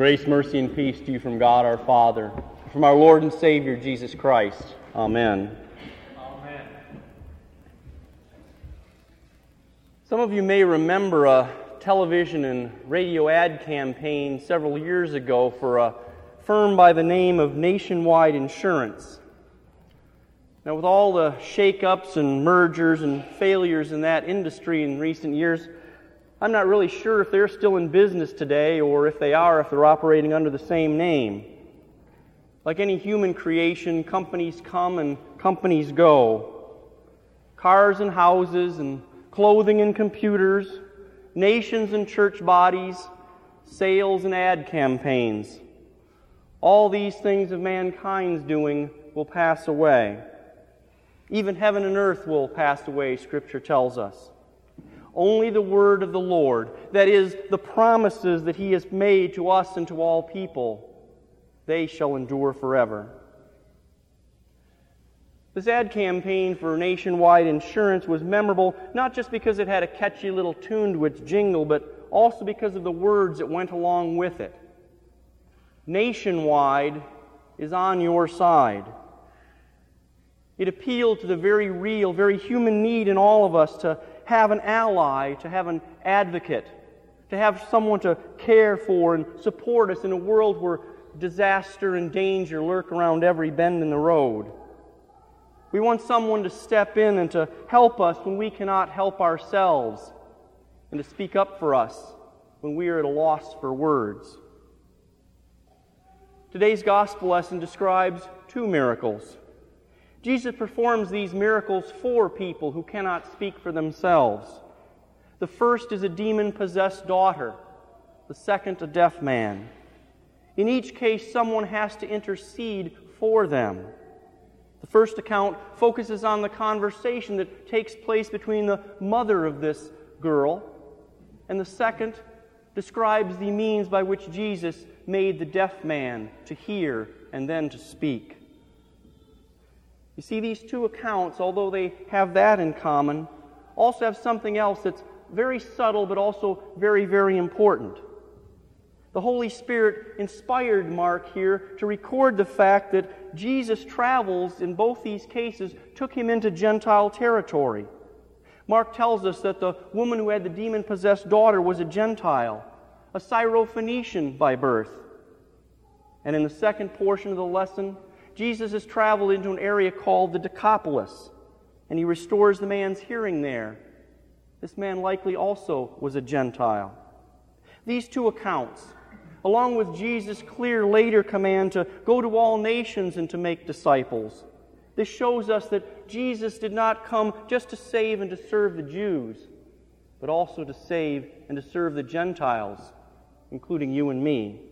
Grace, mercy, and peace to you from God our Father, from our Lord and Savior Jesus Christ. Amen. Amen. Some of you may remember a television and radio ad campaign several years ago for a firm by the name of Nationwide Insurance. Now, with all the shakeups and mergers and failures in that industry in recent years, I'm not really sure if they're still in business today or if they are, if they're operating under the same name. Like any human creation, companies come and companies go. Cars and houses and clothing and computers, nations and church bodies, sales and ad campaigns. All these things of mankind's doing will pass away. Even heaven and earth will pass away, Scripture tells us. Only the word of the Lord, that is, the promises that He has made to us and to all people, they shall endure forever. This ad campaign for nationwide insurance was memorable not just because it had a catchy little tune to its jingle, but also because of the words that went along with it. Nationwide is on your side. It appealed to the very real, very human need in all of us to have an ally, to have an advocate, to have someone to care for and support us in a world where disaster and danger lurk around every bend in the road. We want someone to step in and to help us when we cannot help ourselves, and to speak up for us when we are at a loss for words. Today's gospel lesson describes two miracles. Jesus performs these miracles for people who cannot speak for themselves. The first is a demon possessed daughter, the second, a deaf man. In each case, someone has to intercede for them. The first account focuses on the conversation that takes place between the mother of this girl, and the second describes the means by which Jesus made the deaf man to hear and then to speak. You see, these two accounts, although they have that in common, also have something else that's very subtle but also very, very important. The Holy Spirit inspired Mark here to record the fact that Jesus' travels in both these cases took him into Gentile territory. Mark tells us that the woman who had the demon possessed daughter was a Gentile, a Syrophoenician by birth. And in the second portion of the lesson, Jesus has traveled into an area called the Decapolis, and he restores the man's hearing there. This man likely also was a Gentile. These two accounts, along with Jesus' clear later command to go to all nations and to make disciples, this shows us that Jesus did not come just to save and to serve the Jews, but also to save and to serve the Gentiles, including you and me.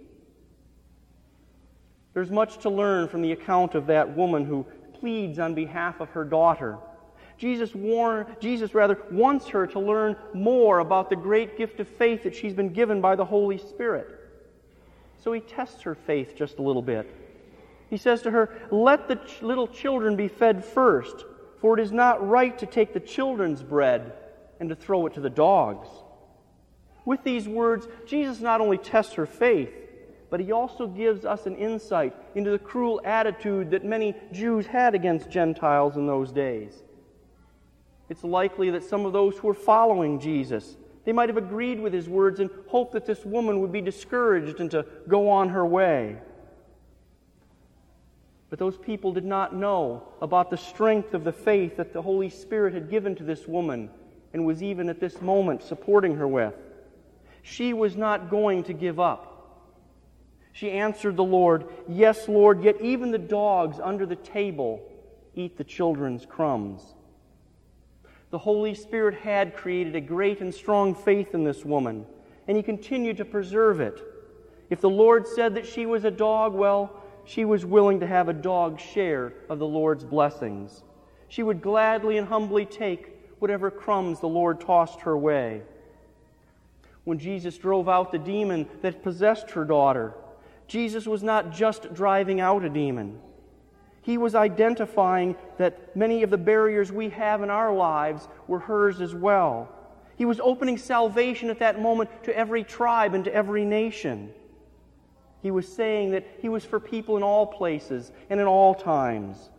There's much to learn from the account of that woman who pleads on behalf of her daughter. Jesus, warn, Jesus rather wants her to learn more about the great gift of faith that she's been given by the Holy Spirit. So he tests her faith just a little bit. He says to her, Let the ch- little children be fed first, for it is not right to take the children's bread and to throw it to the dogs. With these words, Jesus not only tests her faith, but he also gives us an insight into the cruel attitude that many Jews had against Gentiles in those days. It's likely that some of those who were following Jesus, they might have agreed with his words and hoped that this woman would be discouraged and to go on her way. But those people did not know about the strength of the faith that the Holy Spirit had given to this woman and was even at this moment supporting her with. She was not going to give up. She answered the Lord, Yes, Lord, yet even the dogs under the table eat the children's crumbs. The Holy Spirit had created a great and strong faith in this woman, and He continued to preserve it. If the Lord said that she was a dog, well, she was willing to have a dog's share of the Lord's blessings. She would gladly and humbly take whatever crumbs the Lord tossed her way. When Jesus drove out the demon that possessed her daughter, Jesus was not just driving out a demon. He was identifying that many of the barriers we have in our lives were hers as well. He was opening salvation at that moment to every tribe and to every nation. He was saying that He was for people in all places and in all times.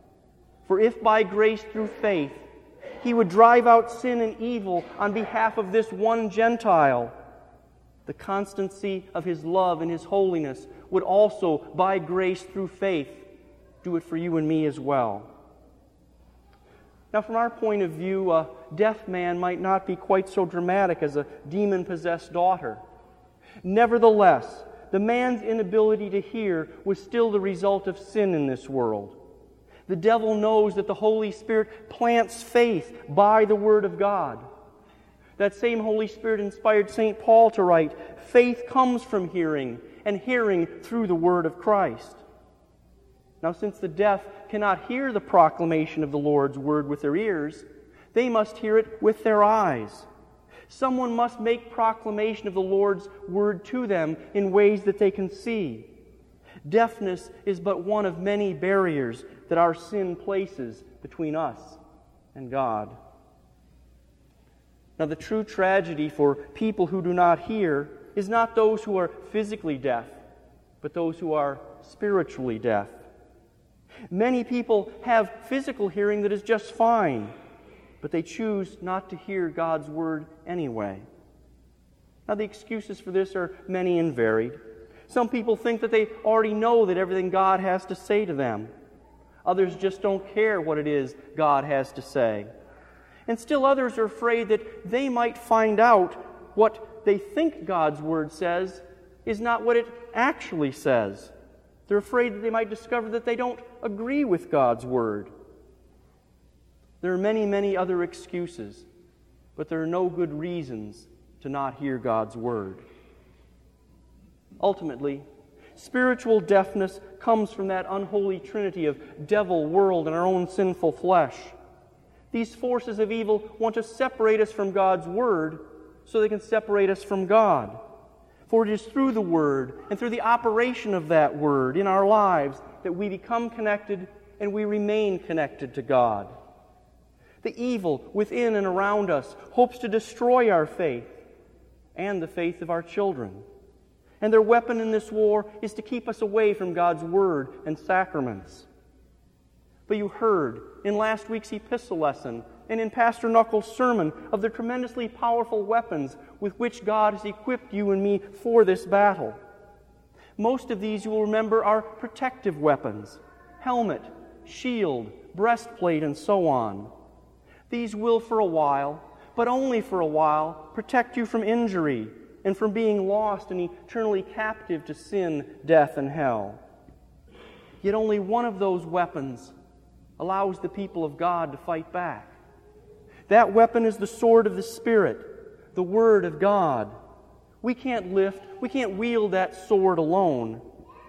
For if by grace through faith He would drive out sin and evil on behalf of this one Gentile, the constancy of His love and His holiness would also, by grace through faith, do it for you and me as well. Now, from our point of view, a deaf man might not be quite so dramatic as a demon possessed daughter. Nevertheless, the man's inability to hear was still the result of sin in this world. The devil knows that the Holy Spirit plants faith by the Word of God. That same Holy Spirit inspired St. Paul to write, Faith comes from hearing, and hearing through the Word of Christ. Now, since the deaf cannot hear the proclamation of the Lord's word with their ears, they must hear it with their eyes. Someone must make proclamation of the Lord's word to them in ways that they can see. Deafness is but one of many barriers that our sin places between us and God. Now, the true tragedy for people who do not hear is not those who are physically deaf, but those who are spiritually deaf. Many people have physical hearing that is just fine, but they choose not to hear God's word anyway. Now, the excuses for this are many and varied. Some people think that they already know that everything God has to say to them. Others just don't care what it is God has to say. And still others are afraid that they might find out what they think God's word says is not what it actually says. They're afraid that they might discover that they don't agree with God's word. There are many, many other excuses, but there are no good reasons to not hear God's word. Ultimately, spiritual deafness comes from that unholy trinity of devil, world, and our own sinful flesh. These forces of evil want to separate us from God's word so they can separate us from God. For it is through the Word and through the operation of that Word in our lives that we become connected and we remain connected to God. The evil within and around us hopes to destroy our faith and the faith of our children. And their weapon in this war is to keep us away from God's Word and sacraments. But you heard in last week's epistle lesson and in Pastor Knuckles' sermon of the tremendously powerful weapons with which God has equipped you and me for this battle. Most of these, you will remember, are protective weapons helmet, shield, breastplate, and so on. These will, for a while, but only for a while, protect you from injury and from being lost and eternally captive to sin, death, and hell. Yet only one of those weapons allows the people of God to fight back. That weapon is the sword of the Spirit, the Word of God. We can't lift, we can't wield that sword alone.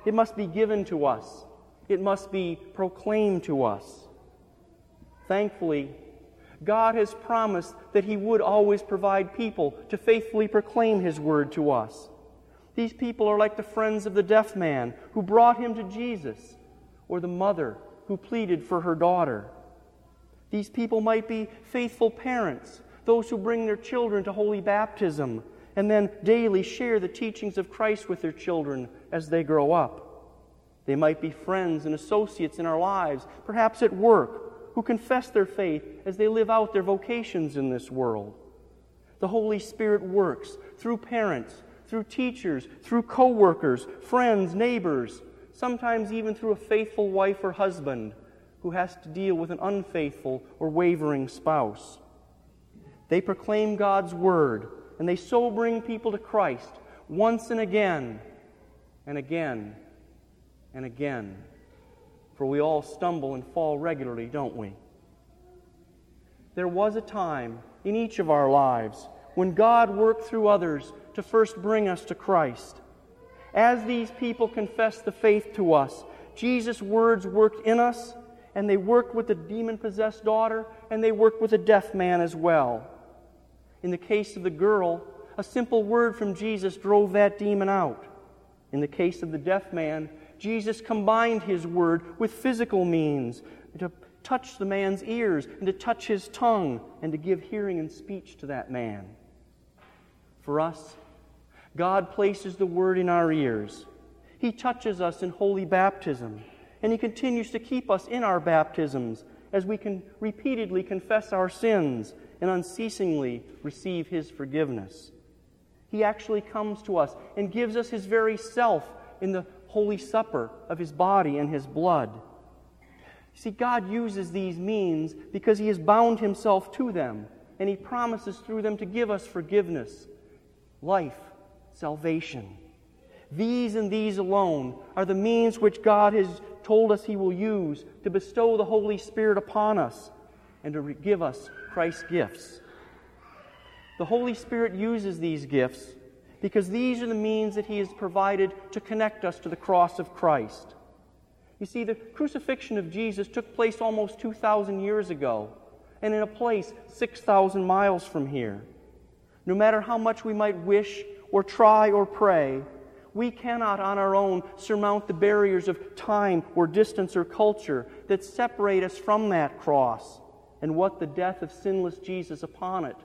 It must be given to us, it must be proclaimed to us. Thankfully, God has promised that He would always provide people to faithfully proclaim His word to us. These people are like the friends of the deaf man who brought him to Jesus, or the mother who pleaded for her daughter. These people might be faithful parents, those who bring their children to holy baptism, and then daily share the teachings of Christ with their children as they grow up. They might be friends and associates in our lives, perhaps at work, who confess their faith as they live out their vocations in this world. The Holy Spirit works through parents, through teachers, through co workers, friends, neighbors, sometimes even through a faithful wife or husband who has to deal with an unfaithful or wavering spouse. They proclaim God's word, and they so bring people to Christ once and again, and again, and again. For we all stumble and fall regularly, don't we? There was a time in each of our lives when God worked through others to first bring us to Christ. As these people confessed the faith to us, Jesus' words worked in us and they worked with the demon possessed daughter, and they worked with the deaf man as well. In the case of the girl, a simple word from Jesus drove that demon out. In the case of the deaf man, Jesus combined his word with physical means to touch the man's ears and to touch his tongue and to give hearing and speech to that man. For us, God places the word in our ears. He touches us in holy baptism, and He continues to keep us in our baptisms as we can repeatedly confess our sins and unceasingly receive His forgiveness. He actually comes to us and gives us His very self in the Holy Supper of His body and His blood. See, God uses these means because He has bound Himself to them, and He promises through them to give us forgiveness, life, salvation. These and these alone are the means which God has told us He will use to bestow the Holy Spirit upon us and to give us Christ's gifts. The Holy Spirit uses these gifts because these are the means that He has provided to connect us to the cross of Christ. You see, the crucifixion of Jesus took place almost 2,000 years ago and in a place 6,000 miles from here. No matter how much we might wish or try or pray, we cannot on our own surmount the barriers of time or distance or culture that separate us from that cross and what the death of sinless Jesus upon it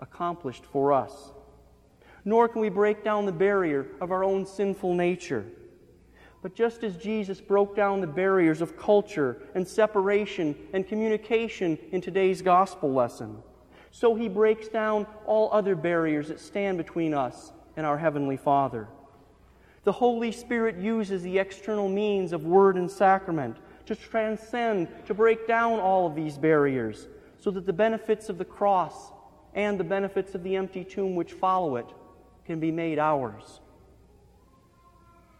accomplished for us. Nor can we break down the barrier of our own sinful nature. But just as Jesus broke down the barriers of culture and separation and communication in today's gospel lesson, so he breaks down all other barriers that stand between us and our Heavenly Father. The Holy Spirit uses the external means of word and sacrament to transcend, to break down all of these barriers, so that the benefits of the cross and the benefits of the empty tomb which follow it can be made ours.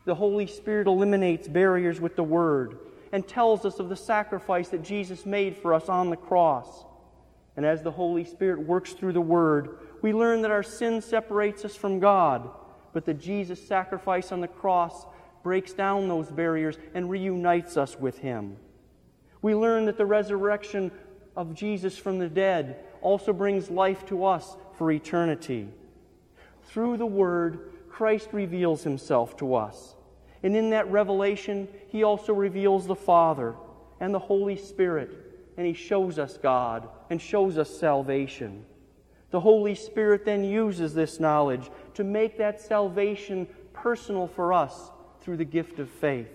The Holy Spirit eliminates barriers with the Word and tells us of the sacrifice that Jesus made for us on the cross. And as the Holy Spirit works through the Word, we learn that our sin separates us from God but that Jesus' sacrifice on the cross breaks down those barriers and reunites us with Him. We learn that the resurrection of Jesus from the dead also brings life to us for eternity. Through the Word, Christ reveals Himself to us. And in that revelation, He also reveals the Father and the Holy Spirit, and He shows us God and shows us salvation. The Holy Spirit then uses this knowledge to make that salvation personal for us through the gift of faith.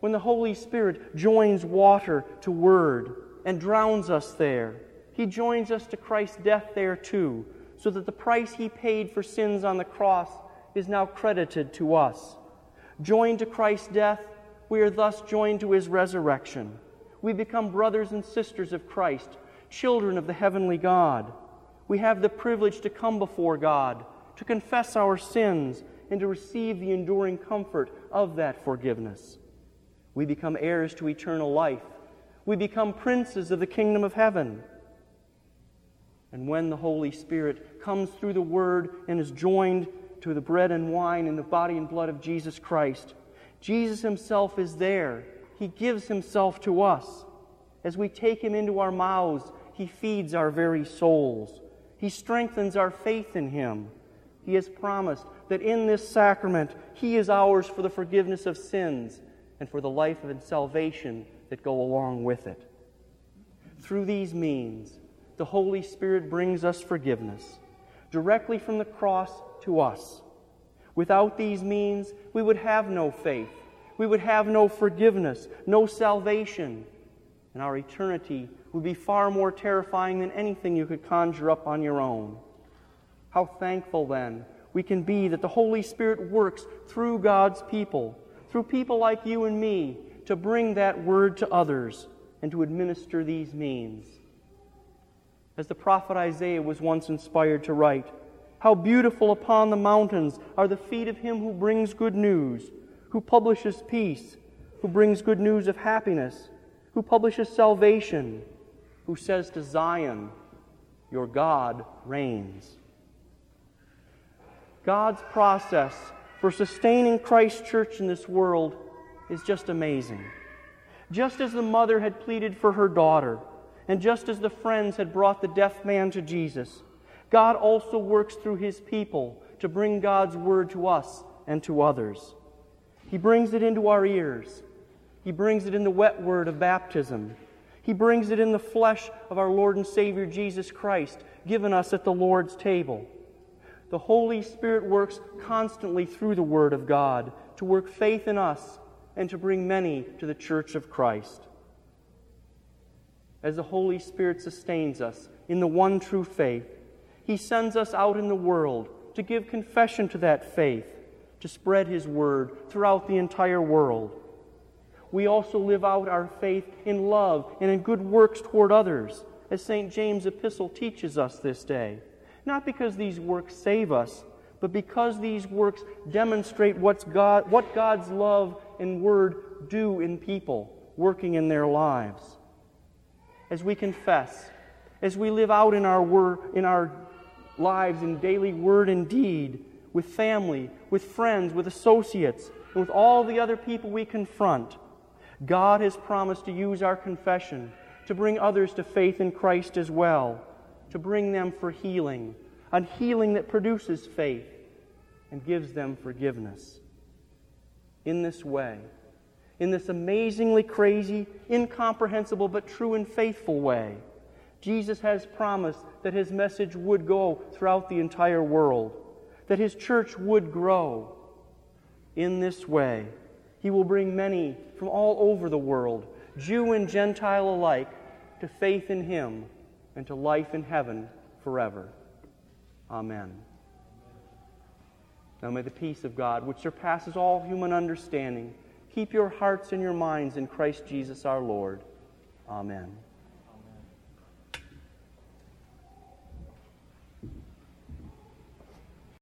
When the Holy Spirit joins water to word and drowns us there, he joins us to Christ's death there too, so that the price he paid for sins on the cross is now credited to us. Joined to Christ's death, we are thus joined to his resurrection. We become brothers and sisters of Christ children of the heavenly God. We have the privilege to come before God, to confess our sins, and to receive the enduring comfort of that forgiveness. We become heirs to eternal life. We become princes of the kingdom of heaven. And when the Holy Spirit comes through the Word and is joined to the bread and wine in the body and blood of Jesus Christ, Jesus Himself is there. He gives Himself to us. As we take Him into our mouths he feeds our very souls. He strengthens our faith in Him. He has promised that in this sacrament, He is ours for the forgiveness of sins and for the life and salvation that go along with it. Through these means, the Holy Spirit brings us forgiveness directly from the cross to us. Without these means, we would have no faith. We would have no forgiveness, no salvation, and our eternity would be far more terrifying than anything you could conjure up on your own. How thankful, then, we can be that the Holy Spirit works through God's people, through people like you and me, to bring that word to others and to administer these means. As the prophet Isaiah was once inspired to write, How beautiful upon the mountains are the feet of him who brings good news, who publishes peace, who brings good news of happiness, who publishes salvation who says to Zion, Your God reigns. God's process for sustaining Christ's church in this world is just amazing. Just as the mother had pleaded for her daughter, and just as the friends had brought the deaf man to Jesus, God also works through his people to bring God's word to us and to others. He brings it into our ears. He brings it in the wet word of baptism. He brings it in the flesh of our Lord and Savior Jesus Christ, given us at the Lord's table. the Holy Spirit works constantly through the Word of God to work faith in us and to bring many to the church of Christ. As the Holy Spirit sustains us in the one true faith, He sends us out in the world to give confession to that faith, to spread His Word throughout the entire world. We also live out our faith in love and in good works toward others, as St. James' epistle teaches us this day. Not because these works save us, but because these works demonstrate what's God, what God's love and word do in people, working in their lives. As we confess, as we live out in our, word, in our lives in daily word and deed, with family, with friends, with associates, and with all the other people we confront, God has promised to use our confession to bring others to faith in Christ as well, to bring them for healing, a healing that produces faith and gives them forgiveness. In this way, in this amazingly crazy, incomprehensible, but true and faithful way, Jesus has promised that his message would go throughout the entire world, that his church would grow. In this way, he will bring many from all over the world, Jew and Gentile alike, to faith in him and to life in heaven forever. Amen. Now may the peace of God, which surpasses all human understanding, keep your hearts and your minds in Christ Jesus our Lord. Amen.